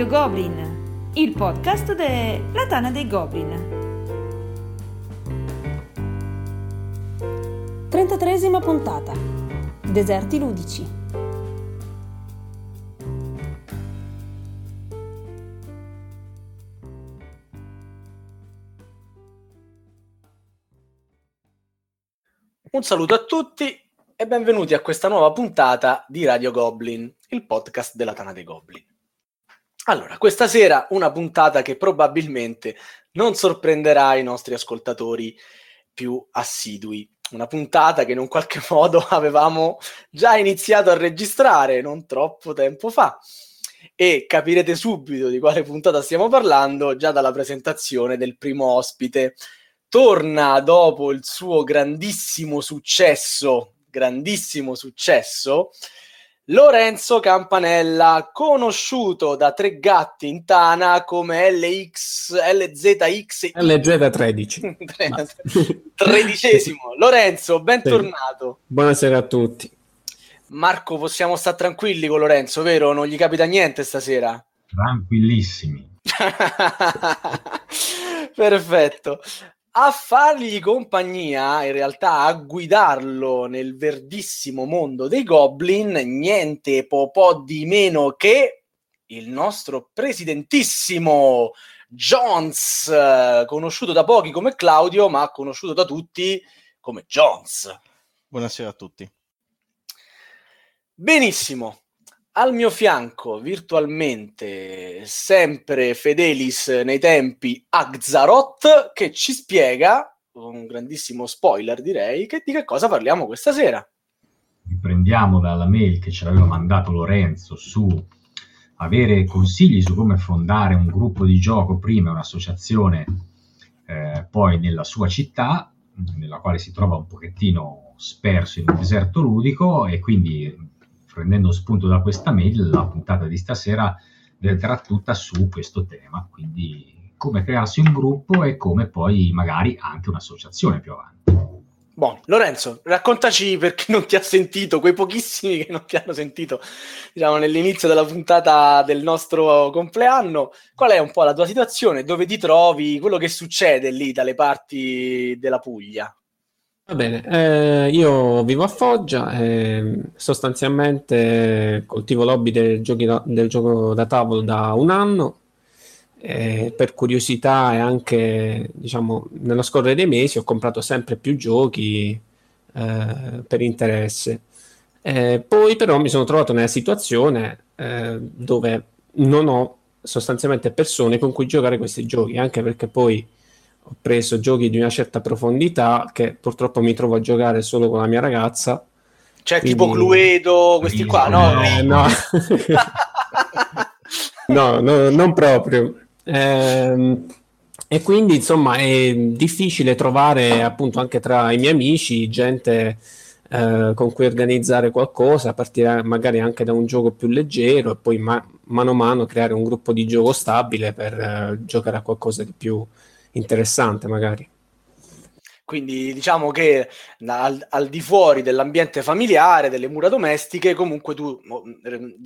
Radio Goblin, il podcast della Tana dei Goblin. 33esima puntata. Deserti ludici. Un saluto a tutti e benvenuti a questa nuova puntata di Radio Goblin, il podcast della Tana dei Goblin. Allora, questa sera una puntata che probabilmente non sorprenderà i nostri ascoltatori più assidui. Una puntata che in un qualche modo avevamo già iniziato a registrare non troppo tempo fa. E capirete subito di quale puntata stiamo parlando già dalla presentazione del primo ospite. Torna dopo il suo grandissimo successo, grandissimo successo, Lorenzo Campanella, conosciuto da tre gatti in Tana come LX, LZX LZ13. Tredicesimo. Lorenzo, bentornato. Sì. Buonasera a tutti. Marco, possiamo stare tranquilli con Lorenzo, vero? Non gli capita niente stasera? Tranquillissimi. Perfetto a fargli compagnia, in realtà a guidarlo nel verdissimo mondo dei goblin, niente po', po di meno che il nostro presidentissimo Jones, conosciuto da pochi come Claudio, ma conosciuto da tutti come Jones. Buonasera a tutti. Benissimo. Al mio fianco, virtualmente, sempre Fedelis nei tempi, Agzaroth, che ci spiega, un grandissimo spoiler direi, che di che cosa parliamo questa sera. Riprendiamo dalla mail che ci aveva mandato Lorenzo su avere consigli su come fondare un gruppo di gioco prima, un'associazione eh, poi nella sua città, nella quale si trova un pochettino sperso in un deserto ludico e quindi prendendo spunto da questa mail, la puntata di stasera vedrà tutta su questo tema, quindi come crearsi un gruppo e come poi magari anche un'associazione più avanti. Bon, Lorenzo, raccontaci per chi non ti ha sentito, quei pochissimi che non ti hanno sentito, diciamo, nell'inizio della puntata del nostro compleanno, qual è un po' la tua situazione, dove ti trovi, quello che succede lì dalle parti della Puglia? Va bene, eh, io vivo a Foggia e sostanzialmente coltivo l'hobby del, da, del gioco da tavolo da un anno. E per curiosità e anche diciamo nello scorrere dei mesi ho comprato sempre più giochi eh, per interesse. Eh, poi però mi sono trovato nella situazione eh, dove non ho sostanzialmente persone con cui giocare questi giochi, anche perché poi ho preso giochi di una certa profondità che purtroppo mi trovo a giocare solo con la mia ragazza. Cioè quindi... tipo Cluedo, questi qua, no? Eh, no. no, no, non proprio. Ehm, e quindi insomma è difficile trovare appunto anche tra i miei amici gente eh, con cui organizzare qualcosa, partire magari anche da un gioco più leggero e poi ma- mano a mano creare un gruppo di gioco stabile per eh, giocare a qualcosa di più interessante magari. Quindi diciamo che al, al, di fuori dell'ambiente familiare, delle mura domestiche, comunque tu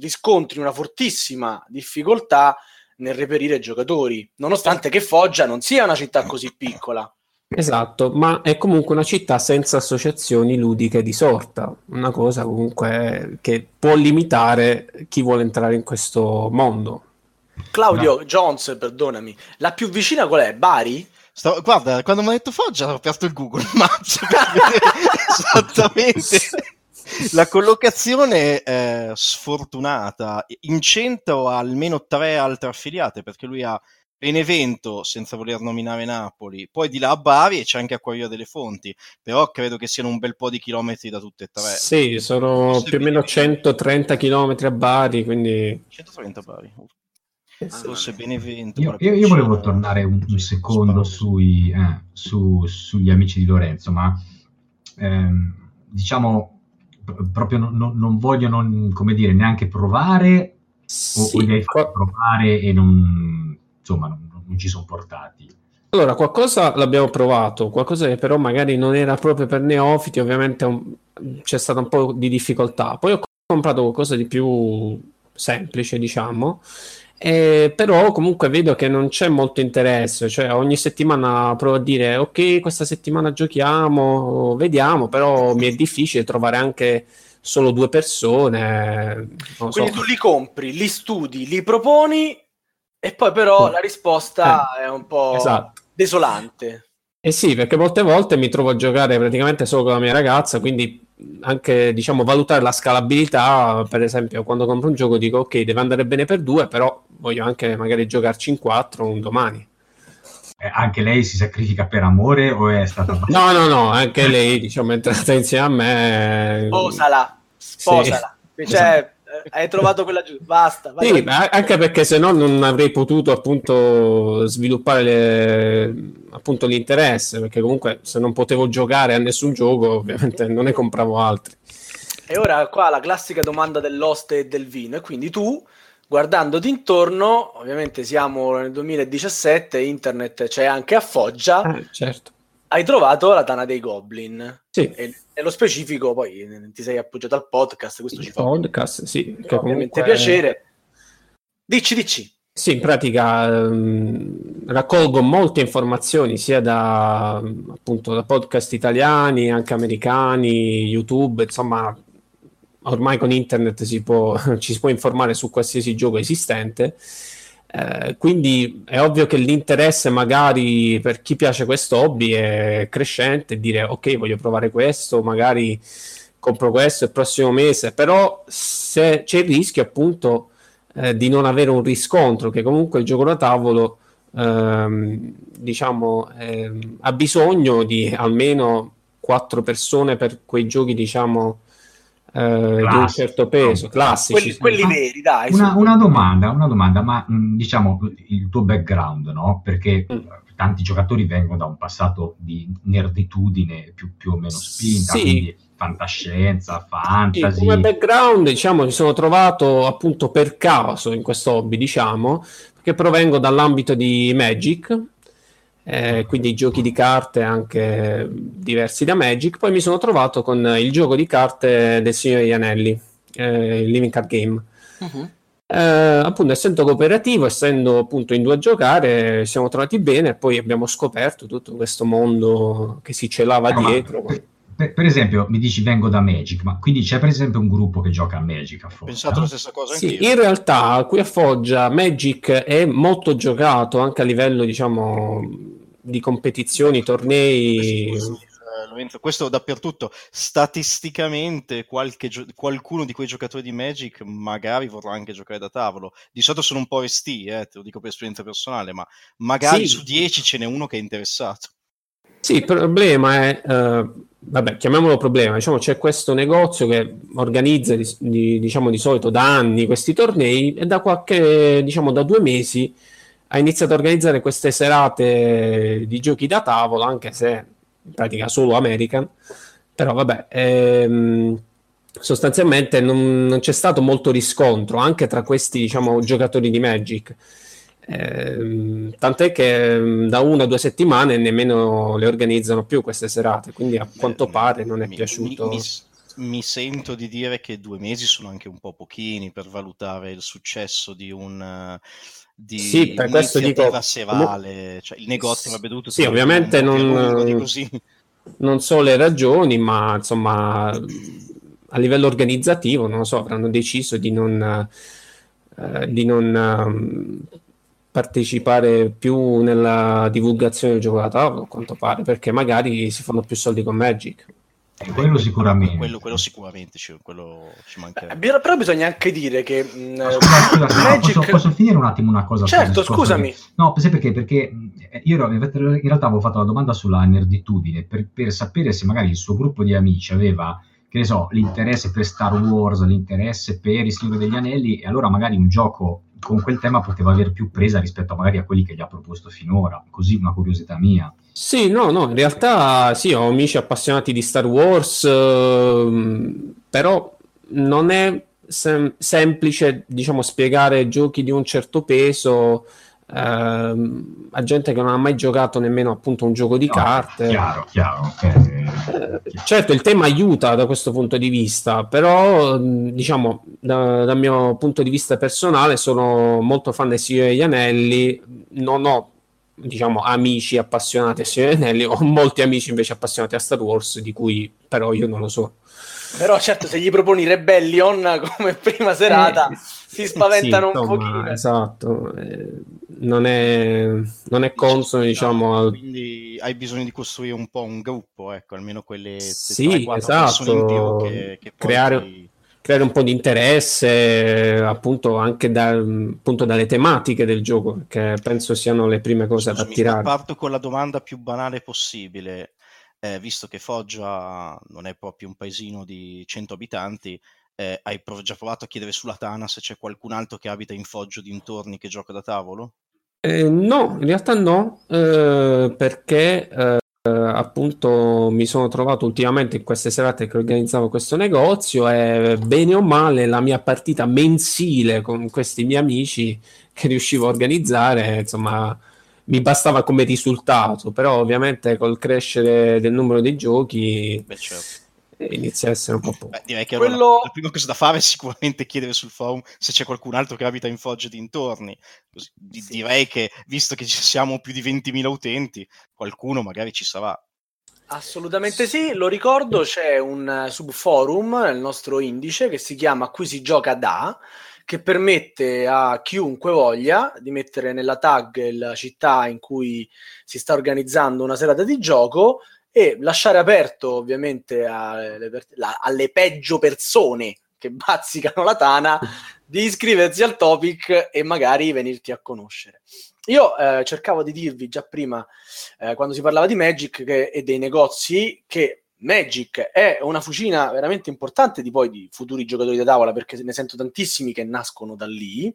riscontri una fortissima difficoltà nel reperire giocatori, nonostante che Foggia non sia una città così piccola. Esatto, ma è comunque una città senza associazioni ludiche di sorta, una cosa comunque che può limitare chi vuole entrare in questo mondo. Claudio no. Jones, perdonami, la più vicina qual è? Bari? Stavo, guarda, quando mi ha detto Foggia ho aperto il Google Maps esattamente la collocazione è sfortunata. In centro ha almeno tre altre affiliate perché lui ha Benevento, senza voler nominare Napoli, poi di là a Bari e c'è anche Acquario delle Fonti, però credo che siano un bel po' di chilometri da tutte e tre. Sì, sono più o meno 130 chilometri a Bari, quindi... 130 a Bari. Ah, forse Benevento. Io, io, io volevo tornare un, un secondo sui, eh, su, sugli amici di Lorenzo, ma ehm, diciamo proprio non, non voglio non, come dire, neanche provare sì, o, o li hai fatti provare e non, insomma, non, non ci sono portati. Allora, qualcosa l'abbiamo provato, qualcosa che però magari non era proprio per neofiti, ovviamente un, c'è stata un po' di difficoltà. Poi ho comprato qualcosa di più semplice, diciamo. Eh, però comunque vedo che non c'è molto interesse, cioè ogni settimana provo a dire ok, questa settimana giochiamo, vediamo, però mi è difficile trovare anche solo due persone. Quindi so. tu li compri, li studi, li proponi e poi però la risposta eh. è un po' esatto. desolante. Eh sì, perché molte volte mi trovo a giocare praticamente solo con la mia ragazza, quindi anche diciamo valutare la scalabilità, per esempio, quando compro un gioco dico ok, deve andare bene per due, però voglio anche magari giocarci in quattro un domani. Eh, anche lei si sacrifica per amore o è stata No, no, no, anche lei diciamo è entrata insieme a me. Sposala, sposala. Sì. Cioè, esatto hai trovato quella giusta, basta. Sì, anche perché se no non avrei potuto appunto sviluppare le, appunto l'interesse, perché comunque se non potevo giocare a nessun gioco ovviamente non ne compravo altri. E ora qua la classica domanda dell'oste e del vino, e quindi tu guardandoti intorno, ovviamente siamo nel 2017, internet c'è anche a Foggia. Ah, certo hai trovato la Tana dei Goblin. Sì. E nello specifico poi ti sei appoggiato al podcast, questo ci fa podcast, sì, che ovviamente piacere. Dici, dici. Sì, in pratica ehm, raccolgo molte informazioni sia da, appunto, da podcast italiani, anche americani, YouTube, insomma, ormai con internet si può, ci si può informare su qualsiasi gioco esistente. Eh, quindi è ovvio che l'interesse magari per chi piace questo hobby è crescente, dire ok voglio provare questo, magari compro questo il prossimo mese, però se c'è il rischio appunto eh, di non avere un riscontro, che comunque il gioco da tavolo ehm, diciamo ehm, ha bisogno di almeno quattro persone per quei giochi diciamo eh, di un certo peso, classici. Quelli, quelli veri, dai. Una, una, domanda, una domanda, ma mh, diciamo il tuo background, no? Perché mm. tanti giocatori vengono da un passato di nerditudine più, più o meno spinta, sì. quindi fantascienza, fantasy. Sì, come background, diciamo, mi sono trovato appunto per caso in questo hobby, diciamo, perché provengo dall'ambito di Magic, eh, quindi giochi di carte anche diversi da Magic. Poi mi sono trovato con il gioco di carte del Signore Ianelli, eh, il Living Card Game. Uh-huh. Eh, appunto, essendo cooperativo, essendo appunto in due a giocare, siamo trovati bene e poi abbiamo scoperto tutto questo mondo che si celava no, dietro. Per, per, esempio, mi dici vengo da Magic, ma quindi c'è per esempio un gruppo che gioca a Magic a Foggia? Pensato la stessa cosa sì, in realtà qui a Foggia Magic è molto giocato anche a livello, diciamo, di competizioni, tornei. Lorenzo, questo dappertutto. Statisticamente, gio- qualcuno di quei giocatori di Magic magari vorrà anche giocare da tavolo. Di solito sono un po' ST, eh, te lo dico per esperienza personale, ma magari sì. su 10 ce n'è uno che è interessato. Sì, il problema è, uh, vabbè, chiamiamolo problema, diciamo c'è questo negozio che organizza di, di, diciamo, di solito da anni questi tornei e da qualche, diciamo da due mesi ha iniziato a organizzare queste serate di giochi da tavolo, anche se in pratica solo American, però vabbè, ehm, sostanzialmente non, non, c'è stato molto riscontro anche tra questi diciamo, giocatori di Magic. Eh, tant'è che mm, da una o due settimane nemmeno le organizzano più queste serate, quindi a quanto pare non è mi, piaciuto. Mi, mi, mi, sento di dire che due mesi sono anche un po' pochini per valutare il successo di un. Di sì, per questo dico serale, cioè il negozio avrebbe dovuto sì, ovviamente non, non so le ragioni, ma insomma a livello organizzativo non lo so, avranno deciso di non, eh, di non um, partecipare più nella divulgazione del gioco da tavolo, a quanto pare, perché magari si fanno più soldi con Magic. Eh, quello sicuramente. Quello, quello sicuramente ci, quello ci manca. Eh, però bisogna anche dire che mh, scusa, Magic... posso, posso, finire un attimo una cosa? Certo, scusami. Che... No, perché? Perché io in realtà avevo fatto la domanda sulla nerditudine per, per sapere se magari il suo gruppo di amici aveva che ne so, l'interesse per Star Wars, l'interesse per il Signore degli Anelli, e allora magari un gioco con quel tema poteva avere più presa rispetto a magari a quelli che gli ha proposto finora. Così una curiosità mia. Sì, no, no, in realtà sì, ho amici appassionati di Star Wars, ehm, però non è sem- semplice, diciamo, spiegare giochi di un certo peso ehm, a gente che non ha mai giocato nemmeno appunto un gioco di No, carte. Chiaro, chiaro. eh, Eh, certo, il tema aiuta da questo punto di vista, però mh, diciamo da- dal mio punto di vista personale sono molto fan del Signore degli Anelli, non ho diciamo amici appassionati al Signore Anelli, ho molti amici invece appassionati a Star Wars, di cui però io non lo so. Però certo, se gli proponi Rebellion come prima serata, Eh, si spaventano sì, un insomma, pochino. Esatto, eh, non è, non è consono diciamo al Quindi hai bisogno di costruire un po' un gruppo, ecco, almeno quelle Sì, 3-4 esatto. persone in più che, che Creare- ti- creare un po' di interesse appunto anche da- appunto dalle tematiche del gioco, che penso siano le prime cose da Scusami, attirare. Parto con la domanda più banale possibile. Eh, visto che Foggia non è proprio un paesino di 100 abitanti, eh, hai prov- già provato a chiedere sulla Tana se c'è qualcun altro che abita in Foggio dintorni che gioca da tavolo? Eh, no, in realtà no, eh, perché eh, appunto mi sono trovato ultimamente in queste serate che organizzavo questo negozio e bene o male la mia partita mensile con questi miei amici che riuscivo a organizzare, insomma, mi bastava come risultato, però ovviamente col crescere del numero dei giochi Beh, certo. Inizia a essere un po' poco. Beh, direi che allora Quello- la prima cosa da fare è sicuramente chiedere sul forum se c'è qualcun altro che abita in Foggia dintorni. Così, di- Sì. Direi che, visto che ci siamo più di 20.000 utenti, qualcuno magari ci sarà. Assolutamente sì, lo ricordo, c'è un subforum nel nostro indice che si chiama Qui si gioca da, che permette a chiunque voglia di mettere nella tag la città in cui si sta organizzando una serata di gioco e lasciare aperto ovviamente alle, alle peggio persone che bazzicano la tana di iscriversi al topic e magari venirti a conoscere. Io eh, cercavo di dirvi già prima eh, quando si parlava di Magic che- e dei negozi che Magic è una fucina veramente importante di poi di futuri giocatori da tavola perché ne sento tantissimi che nascono da lì,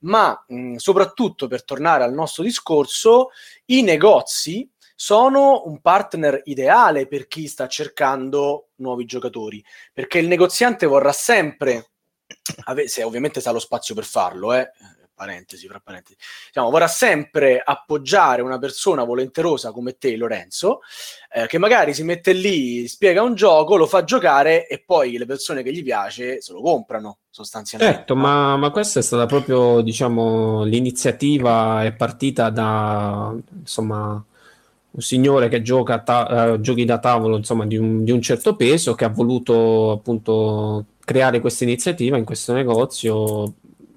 ma mh, soprattutto per tornare al nostro discorso, i negozi sono un partner ideale per chi sta cercando nuovi giocatori, perché il negoziante vorrà sempre, ave- se ovviamente sa lo spazio per farlo, eh, parentesi, fra parentesi, diciamo, vorrà sempre appoggiare una persona volenterosa come te, Lorenzo, eh, che magari si mette lì, spiega un gioco, lo fa giocare e poi le persone che gli piace se lo comprano sostanzialmente. Certo, ma, ma questa è stata proprio, diciamo, l'iniziativa è partita da, insomma, un signore che gioca a ta- eh, giochi da tavolo, insomma, di un, di un certo peso, che ha voluto appunto creare questa iniziativa in questo negozio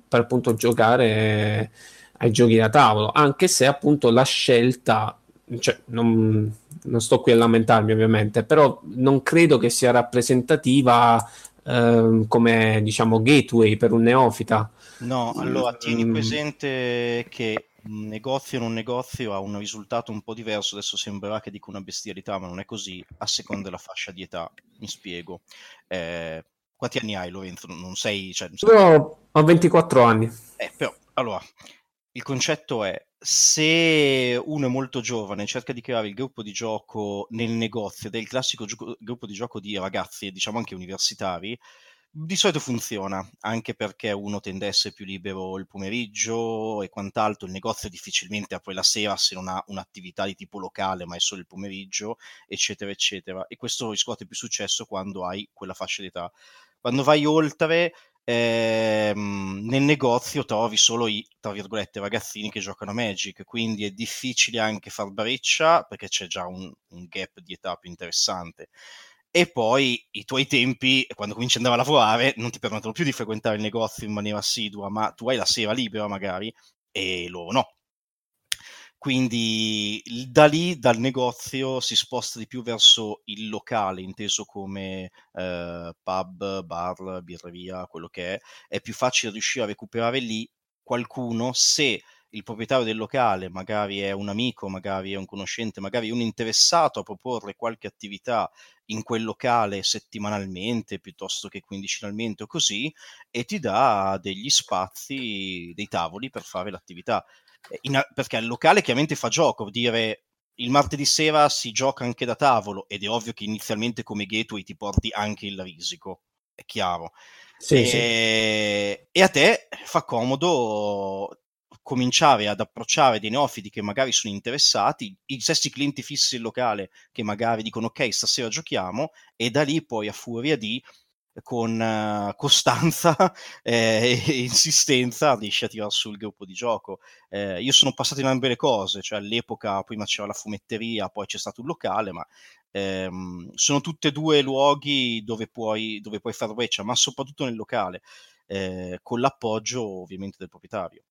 per appunto giocare ai giochi da tavolo, anche se appunto la scelta, cioè, non, non sto qui a lamentarmi ovviamente, però non credo che sia rappresentativa ehm, come diciamo gateway per un neofita. No, allora tieni Mm. presente che un negozio in un negozio ha un risultato un po' diverso. Adesso sembrerà che dico una bestialità, ma non è così, a seconda della fascia di età. Mi spiego. Eh, quanti anni hai, Lorenzo? Non sei, cioè, non sei- Io ho 24 anni. Eh, però, allora, il concetto è se uno è molto giovane, cerca di creare il gruppo di gioco nel negozio, ed è il classico gioco- gruppo di gioco di ragazzi, e diciamo anche universitari, di solito funziona, anche perché uno tende a essere più libero il pomeriggio e quant'altro, il negozio difficilmente apre la sera se non ha un'attività di tipo locale, ma è solo il pomeriggio, eccetera, eccetera. E questo riscuote più successo quando hai quella fascia d'età. Quando vai oltre, ehm, nel negozio trovi solo i, tra virgolette, ragazzini che giocano a Magic, quindi è difficile anche far breccia perché c'è già un, un gap di età più interessante. E poi i tuoi tempi, quando cominci ad andare a lavorare, non ti permettono più di frequentare il negozio in maniera assidua, ma tu hai la sera libera magari e loro no. Quindi da lì, dal negozio, si sposta di più verso il locale, inteso come eh, pub, bar, birreria, quello che è. È più facile riuscire a recuperare lì qualcuno se il proprietario del locale magari è un amico, magari è un conoscente, magari un interessato a proporre qualche attività in quel locale settimanalmente piuttosto che quindicinalmente o così e ti dà degli spazi, dei tavoli per fare l'attività. Eh, in- perché al locale chiaramente fa gioco dire il martedì sera si gioca anche da tavolo ed è ovvio che inizialmente come gateway ti porti anche il risico, è chiaro. Sì, sì. e, e a te fa comodo cominciare ad approcciare dei neofiti che magari sono interessati, i stessi clienti fissi del locale che magari dicono ok stasera giochiamo e da lì poi a furia di con uh, costanza eh, e insistenza riesci a tirare sul gruppo di gioco. Eh, io sono passato in entrambe le cose, cioè all'epoca prima c'era la fumetteria, poi c'è stato un locale, ma ehm, sono tutti e due luoghi dove puoi, dove puoi fare breccia, ma soprattutto nel locale, eh, con l'appoggio ovviamente del proprietario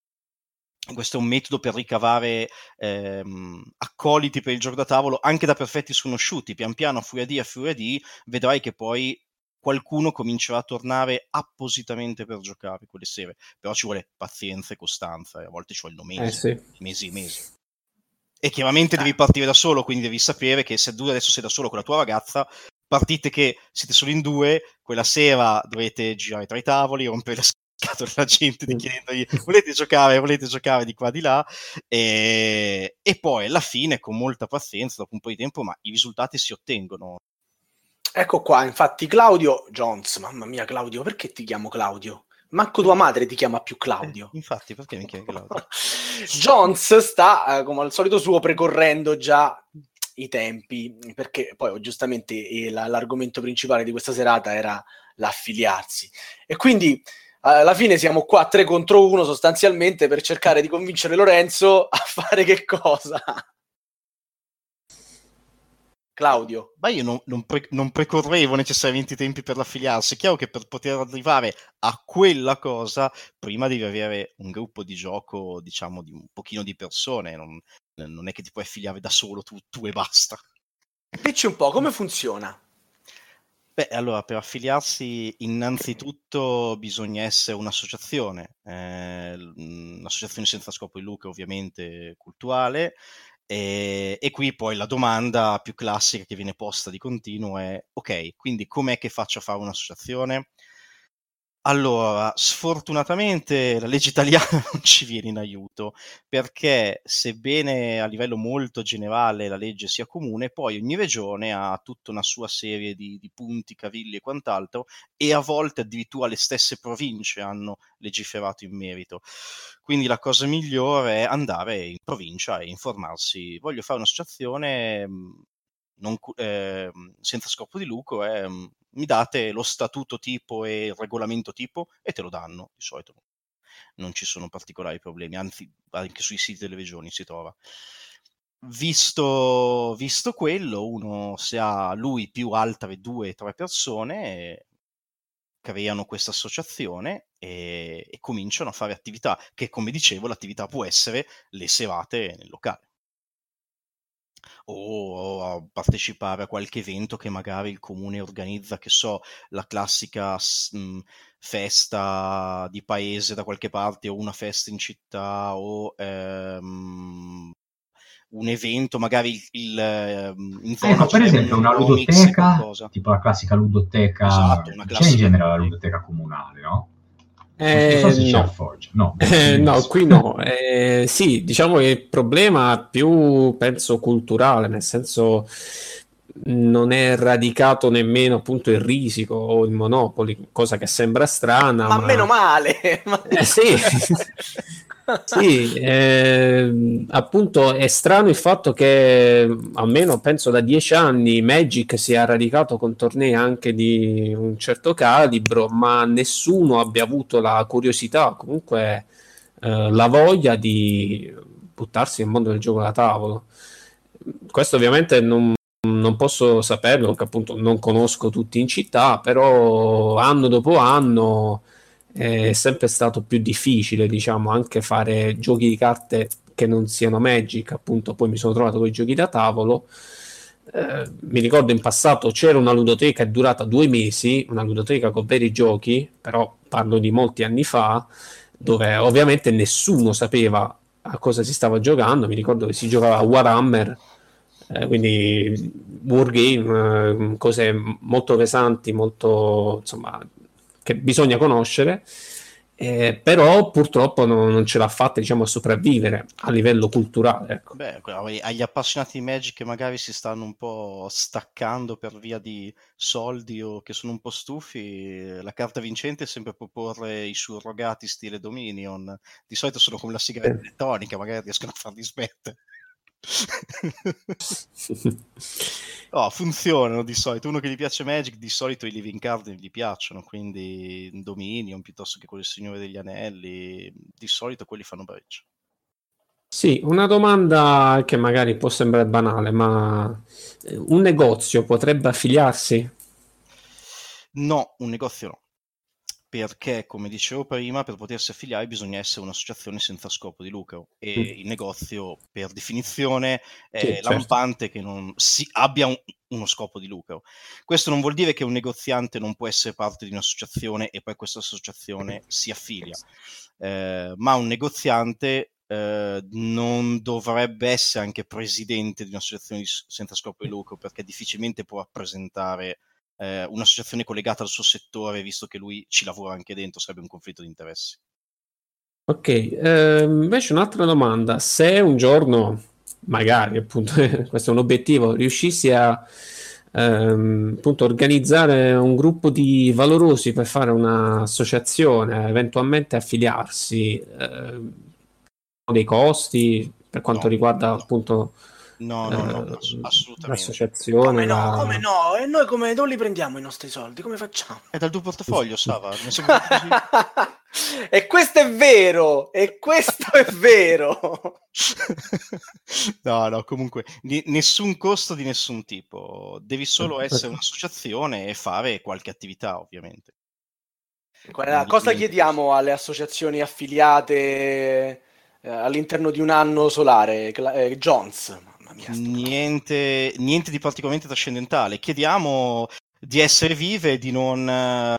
questo è un metodo per ricavare ehm, accoliti per il gioco da tavolo anche da perfetti sconosciuti. Pian piano, a furia di, a furia di, vedrai che poi qualcuno comincerà a tornare appositamente per giocare quelle sere. Però ci vuole pazienza e costanza, e a volte ci vogliono mesi, eh sì. mesi e mesi. E chiaramente devi partire da solo, quindi devi sapere che se tu adesso sei da solo con la tua ragazza, partite che siete solo in due, quella sera dovete girare tra i tavoli, rompere le scatole alla gente chiedendogli volete giocare, volete giocare di qua di là e, e poi alla fine con molta pazienza, dopo un po' di tempo, ma i risultati si ottengono. Ecco qua, infatti Claudio Jones, mamma mia Claudio, perché ti chiamo Claudio? Manco tua madre ti chiama più Claudio. Eh, infatti, perché mi chiami Claudio? Jones sta, eh, come al solito suo, precorrendo già i tempi, perché poi giustamente eh, la, l'argomento principale di questa serata era l'affiliarsi. E quindi alla fine siamo qua 3 contro 1 sostanzialmente per cercare di convincere Lorenzo a fare che cosa? Claudio. Ma io non, non, pre- non, precorrevo necessariamente i tempi per l'affiliarsi. È chiaro che per poter arrivare a quella cosa, prima devi avere un gruppo di gioco, diciamo, di un pochino di persone. Non, non è che ti puoi affiliare da solo tu, tu e basta. Dici un po' come funziona. Beh, allora, per affiliarsi innanzitutto bisogna essere un'associazione, eh, un'associazione senza scopo di lucro ovviamente culturale, e, e, qui poi la domanda più classica che viene posta di continuo è, ok, quindi com'è che faccio a fare un'associazione? Allora, sfortunatamente la legge italiana non ci viene in aiuto perché sebbene a livello molto generale la legge sia comune, poi ogni regione ha tutta una sua serie di, di punti, cavilli e quant'altro e a volte addirittura le stesse province hanno legiferato in merito. Quindi la cosa migliore è andare in provincia e informarsi. Voglio fare un'associazione non, eh, senza scopo di lucro, eh, mi date lo statuto tipo e il regolamento tipo e te lo danno, di solito non ci sono particolari problemi, anzi anche sui siti delle regioni si trova. Visto, visto quello, uno se ha lui più altre due o tre persone, creano questa associazione e, e cominciano a fare attività, che come dicevo l'attività può essere le serate nel locale o a partecipare a qualche evento che magari il comune organizza, che so, la classica mh, festa di paese da qualche parte o una festa in città o ehm, un evento, magari il, il ehm, in ecco, per esempio una ludoteca, tipo la classica ludoteca, esatto, classica... c'è in genere la ludoteca comunale, no? Eh, no. No, eh, no, qui no. Eh, sì, diciamo che il problema più, penso, culturale, nel senso non è radicato nemmeno appunto il risico o il monopoli, cosa che sembra strana. Ma, ma... meno male! Eh, sì. sì, eh, appunto è strano il fatto che almeno penso da dieci anni Magic si è radicato con tornei anche di un certo calibro, ma nessuno abbia avuto la curiosità, comunque eh, la voglia di buttarsi nel mondo del gioco da tavolo. Questo ovviamente non, non posso saperlo perché appunto non conosco tutti in città, però anno dopo anno è sempre stato più difficile, diciamo, anche fare giochi di carte che non siano Magic, appunto, poi mi sono trovato con i giochi da tavolo. Eh, mi ricordo in passato c'era una ludoteca, durata due mesi, una ludoteca con veri giochi, però parlo di molti anni fa, dove ovviamente nessuno sapeva a cosa si stava giocando. Mi ricordo che si giocava a Warhammer, eh, quindi wargame, eh, cose molto pesanti, molto insomma che bisogna conoscere eh, però purtroppo non, non, ce l'ha fatta diciamo, a sopravvivere a livello culturale. Ecco. Beh, agli appassionati di Magic che magari si stanno un po' staccando per via di soldi o che sono un po' stufi, la carta vincente è sempre proporre i surrogati stile Dominion. Di solito sono come la sigaretta eh. elettronica, magari riescono a farli smettere. no, funzionano di solito. Uno che gli piace Magic, di solito i living card gli piacciono, quindi Dominion piuttosto che quello del Signore degli Anelli, di solito quelli fanno breccia. Sì, una domanda che magari può sembrare banale, ma eh, un negozio potrebbe affiliarsi? No, un negozio no perché, come dicevo prima, per potersi affiliare bisogna essere un'associazione senza scopo di lucro e mm. il negozio, per definizione, è sì, certo. lampante che non si, abbia un, uno scopo di lucro. Questo non vuol dire che un negoziante non può essere parte di un'associazione e poi questa associazione si affilia, eh, ma un negoziante eh, non dovrebbe essere anche presidente di un'associazione senza scopo di lucro perché difficilmente può rappresentare eh, un'associazione collegata al suo settore, visto che lui ci lavora anche dentro, sarebbe un conflitto di interessi. Ok, eh, invece un'altra domanda, se un giorno, magari appunto, questo è un obiettivo, riuscissi a ehm, appunto organizzare un gruppo di valorosi per fare un'associazione, eventualmente affiliarsi, eh, dei costi per quanto no, riguarda no. appunto No, no, no, eh, assolutamente. L'associazione. Come no, come no? E noi come, dove li prendiamo i nostri soldi? Come facciamo? È dal tuo portafoglio, Sava. e questo è vero! E questo è vero! no, no, comunque, n- nessun costo di nessun tipo. Devi solo essere un'associazione e fare qualche attività, ovviamente. Guarda, cosa chiediamo alle associazioni affiliate eh, all'interno di un anno solare? Eh, Jones, niente, niente, di particolarmente trascendentale. Chiediamo di essere vive, di non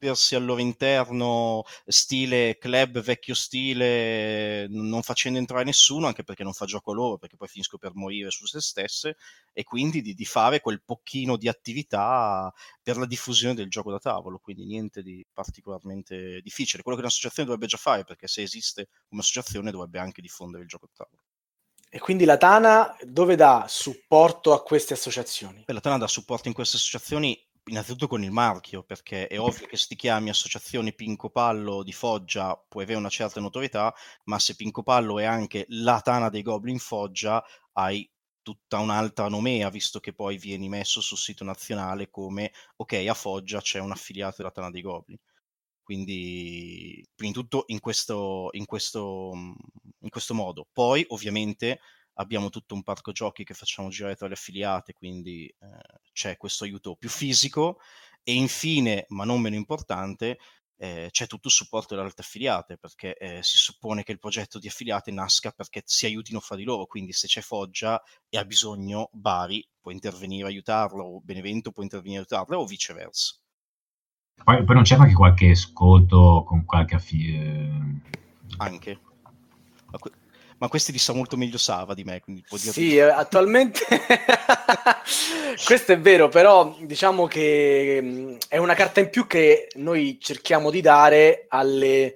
muoversi al loro interno stile club, vecchio stile, non facendo entrare nessuno, anche perché non fa gioco loro, perché poi finisco per morire su se stesse, e quindi di, di fare quel pochino di attività per la diffusione del gioco da tavolo, quindi niente di particolarmente difficile. Quello che un'associazione dovrebbe già fare, perché se esiste un'associazione dovrebbe anche diffondere il gioco da tavolo. E quindi la Tana dove dà supporto a queste associazioni? la Tana dà supporto in queste associazioni innanzitutto con il marchio, perché è ovvio che se ti chiami associazione Pinco Pallo di Foggia puoi avere una certa notorietà, ma se Pinco Pallo è anche la Tana dei Goblin Foggia, hai tutta un'altra nomea, visto che poi vieni messo sul sito nazionale come ok, a Foggia c'è un affiliato della Tana dei Goblin. Quindi, prima di tutto, in questo, in, questo, in questo modo. Poi, ovviamente, abbiamo tutto un parco giochi che facciamo girare tra le affiliate, quindi eh, c'è questo aiuto più fisico. E infine, ma non meno importante, eh, c'è tutto il supporto delle altre affiliate, perché eh, si suppone che il progetto di affiliate nasca perché si aiutino fra di loro, quindi se c'è Foggia e ha bisogno, Bari può intervenire a aiutarlo, o Benevento può intervenire a aiutarlo, o viceversa. Poi, poi non c'è anche qualche ascolto con qualche affine. Anche. Ma, que- ma, questi li sa molto meglio Sava di me. Quindi può dire sì, eh, attualmente questo è vero, però diciamo che mm, è una carta in più che noi cerchiamo di dare alle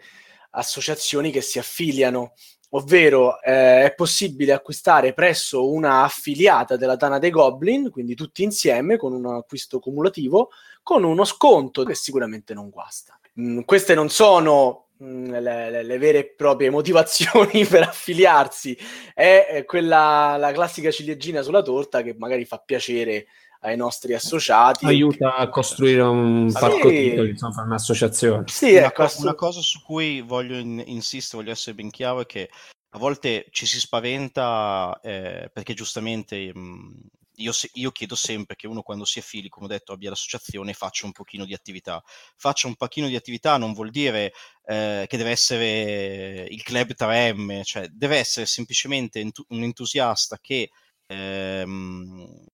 associazioni che si affiliano ovvero eh, è possibile acquistare presso una affiliata della Tana dei Goblin, quindi tutti insieme con un acquisto cumulativo, con uno sconto che sicuramente non guasta. Mm, queste non sono mm, le, le, le, vere e proprie motivazioni per affiliarsi, è, quella la classica ciliegina sulla torta che magari fa piacere ai nostri associati. Aiuta a costruire un sì. parco titoli, insomma, un'associazione. Sì, una, ecco, co- una cosa su cui voglio in- insistere, voglio essere ben chiaro, è che a volte ci si spaventa eh, perché giustamente mh, mm, io, se- io, chiedo sempre che uno quando si affili, come ho detto, abbia l'associazione e faccia un pochino di attività. Faccia un pochino di attività non vuol dire eh, che deve essere il club 3M, cioè deve essere semplicemente entu- un entusiasta che ehm,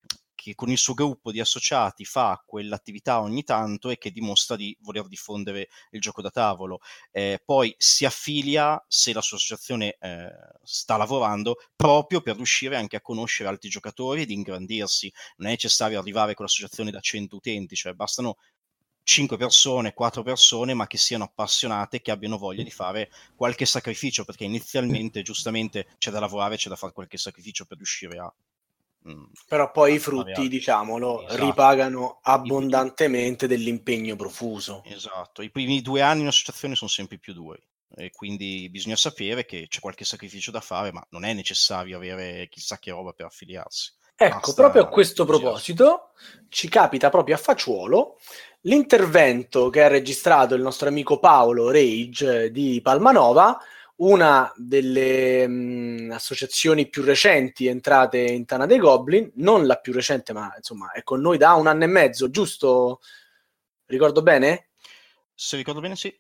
che con il suo gruppo di associati fa quell'attività ogni tanto e che dimostra di voler diffondere il gioco da tavolo. Eh, poi si affilia se la sua associazione eh, sta lavorando proprio per riuscire anche a conoscere altri giocatori ed ingrandirsi. Non è necessario arrivare con l'associazione da 100 utenti, cioè bastano 5 persone, 4 persone, ma che siano appassionate, che abbiano voglia di fare qualche sacrificio, perché inizialmente giustamente c'è da lavorare, c'è da fare qualche sacrificio per riuscire a... Mm, Però poi i frutti, diciamolo, esatto. ripagano abbondantemente dell'impegno profuso. Esatto, i primi due anni in associazione sono sempre più duri e quindi bisogna sapere che c'è qualche sacrificio da fare, ma non è necessario avere chissà che roba per affiliarsi. Ecco, Basta proprio a questo proposito ci capita proprio a Facciuolo l'intervento che ha registrato il nostro amico Paolo Rage di Palmanova, una delle mh, associazioni più recenti entrate in Tana dei Goblin, non la più recente, ma insomma è con noi da un anno e mezzo, giusto? Ricordo bene? Se ricordo bene, sì.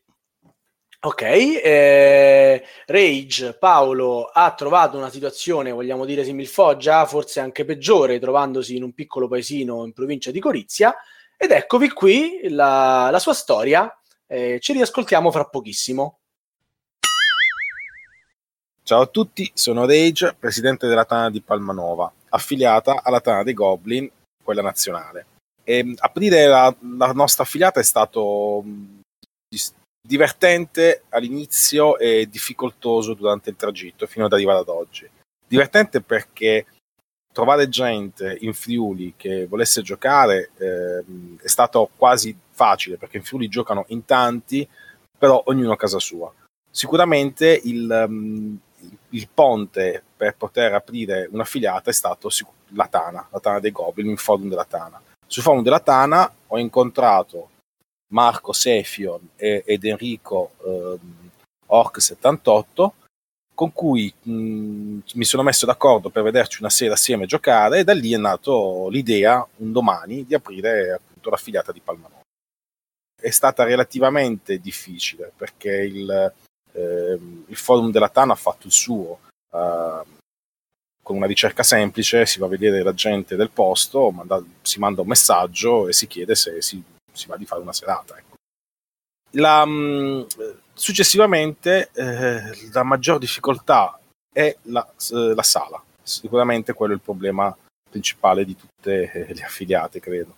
Ok, eh, Rage Paolo ha trovato una situazione, vogliamo dire similfoggia, forse anche peggiore, trovandosi in un piccolo paesino in provincia di Corizia. Ed eccovi qui la, la sua storia. Eh, ci riascoltiamo fra pochissimo. Ciao a tutti, sono Rage, presidente della Tana di Palmanova, affiliata alla Tana dei Goblin, quella nazionale. E aprire la, la nostra affiliata è stato divertente all'inizio e difficoltoso durante il tragitto fino ad arrivare ad oggi. Divertente perché trovare gente in Friuli che volesse giocare eh, è stato quasi facile perché in Friuli giocano in tanti, però ognuno a casa sua. Sicuramente il, um, il ponte per poter aprire un'affiliata è stato la Tana, la Tana dei Goblin, il forum della Tana. Sul forum della Tana ho incontrato Marco Sefion ed Enrico eh, Orc78 con cui mh, mi sono messo d'accordo per vederci una sera assieme a giocare e da lì è nato l'idea un domani di aprire appunto l'affiliata di Palmanova. È stata relativamente difficile perché il, il forum della TAN ha fatto il suo. Uh, con una ricerca semplice si va a vedere la gente del posto, manda, si manda un messaggio e si chiede se si si va di fare una serata. Ecco. La, mm, successivamente eh, la maggior difficoltà è la, la, sala, sicuramente quello è il problema principale di tutte eh, le affiliate, credo.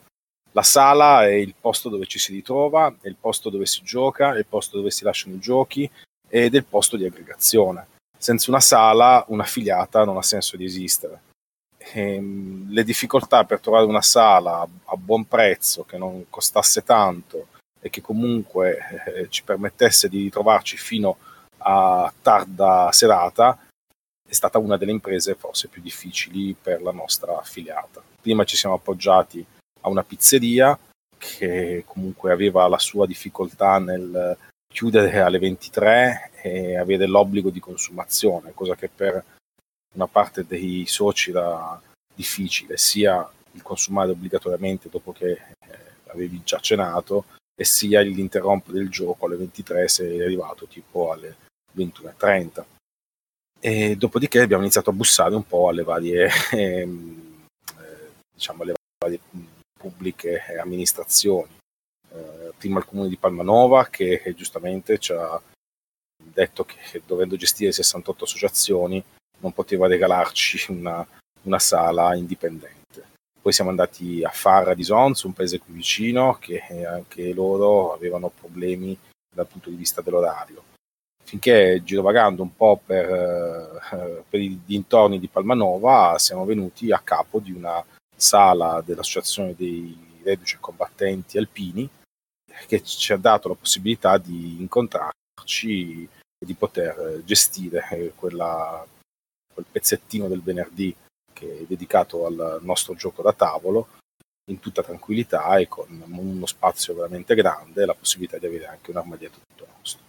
La sala è il posto dove ci si ritrova, è il posto dove si gioca, è il posto dove si lasciano i giochi ed è il posto di aggregazione. Senza una sala, un'affiliata non ha senso di esistere ehm, le difficoltà per trovare una sala a, buon prezzo che non costasse tanto e che comunque eh, ci permettesse di ritrovarci fino a tarda serata è stata una delle imprese forse più difficili per la nostra affiliata. Prima ci siamo appoggiati a una pizzeria che comunque aveva la sua difficoltà nel chiudere alle 23 e avere l'obbligo di consumazione, cosa che per una parte dei soci era difficile, sia il consumare obbligatoriamente dopo che eh, avevi già cenato, e sia l'interrompere il gioco alle 23 se eri arrivato tipo alle 21.30. E dopodiché abbiamo iniziato a bussare un po' alle varie, ehm, eh, diciamo, alle varie pubbliche amministrazioni. Eh, prima il comune di Palmanova che giustamente ci ha detto che dovendo gestire 68 associazioni non poteva regalarci una, una sala indipendente. Poi siamo andati a Farra di Sons, un paese qui vicino, che anche loro avevano problemi dal punto di vista dell'orario. Finché girovagando un po' per, eh, per i dintorni di Palmanova siamo venuti a capo di una sala dell'Associazione dei Reduci e Combattenti Alpini che ci ha dato la possibilità di incontrarci e di poter gestire quella quel pezzettino del venerdì che è dedicato al nostro gioco da tavolo in tutta tranquillità e con uno spazio veramente grande e la possibilità di avere anche un armadietto tutto nostro.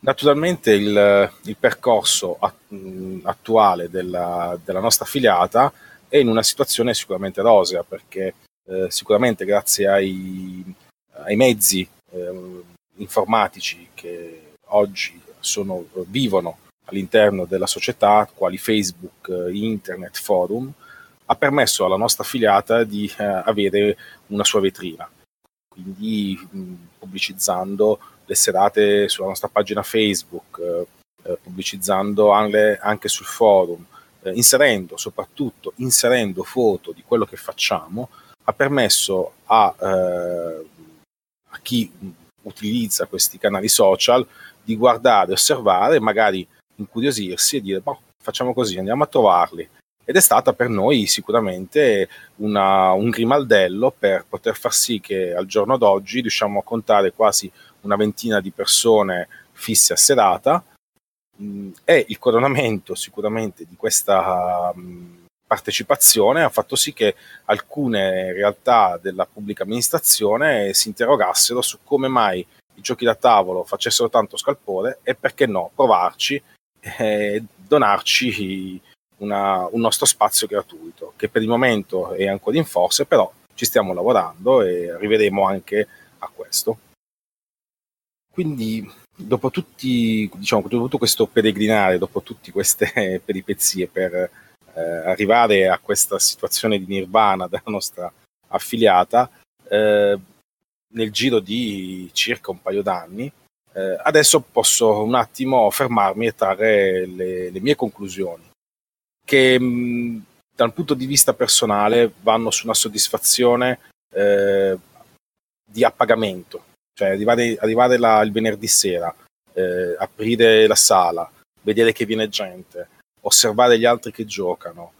Naturalmente il, il percorso attuale della, della, nostra affiliata è in una situazione sicuramente rosea perché eh, sicuramente grazie ai, ai mezzi eh, informatici che oggi sono, vivono all'interno della società, quali Facebook, Internet, forum, ha permesso alla nostra affiliata di eh, avere una sua vetrina. Quindi mh, pubblicizzando le serate sulla nostra pagina Facebook, eh pubblicizzando anche, anche, sul forum, eh, inserendo soprattutto inserendo foto di quello che facciamo, ha permesso a, eh, a chi utilizza questi canali social di guardare, osservare, magari incuriosirsi e dire, boh, facciamo così, andiamo a trovarli. Ed è stata per noi sicuramente una, un grimaldello per poter far sì che al giorno d'oggi riusciamo a contare quasi una ventina di persone fisse a serata mh, e il coronamento sicuramente di questa mh, partecipazione ha fatto sì che alcune realtà della pubblica amministrazione si interrogassero su come mai i giochi da tavolo facessero tanto scalpore e perché no provarci e donarci una, un nostro spazio gratuito che per il momento è ancora in forze però ci stiamo lavorando e arriveremo anche a questo. Quindi dopo tutti diciamo dopo tutto questo peregrinare dopo tutte queste peripezie per eh, arrivare a questa situazione di nirvana della nostra affiliata eh, nel giro di circa un paio d'anni. Eh, adesso posso un attimo fermarmi e trarre le, le mie conclusioni, che mh, dal punto di vista personale vanno su una soddisfazione eh, di appagamento, cioè arrivare, arrivare la, il venerdì sera, eh, aprire la sala, vedere che viene gente, osservare gli altri che giocano,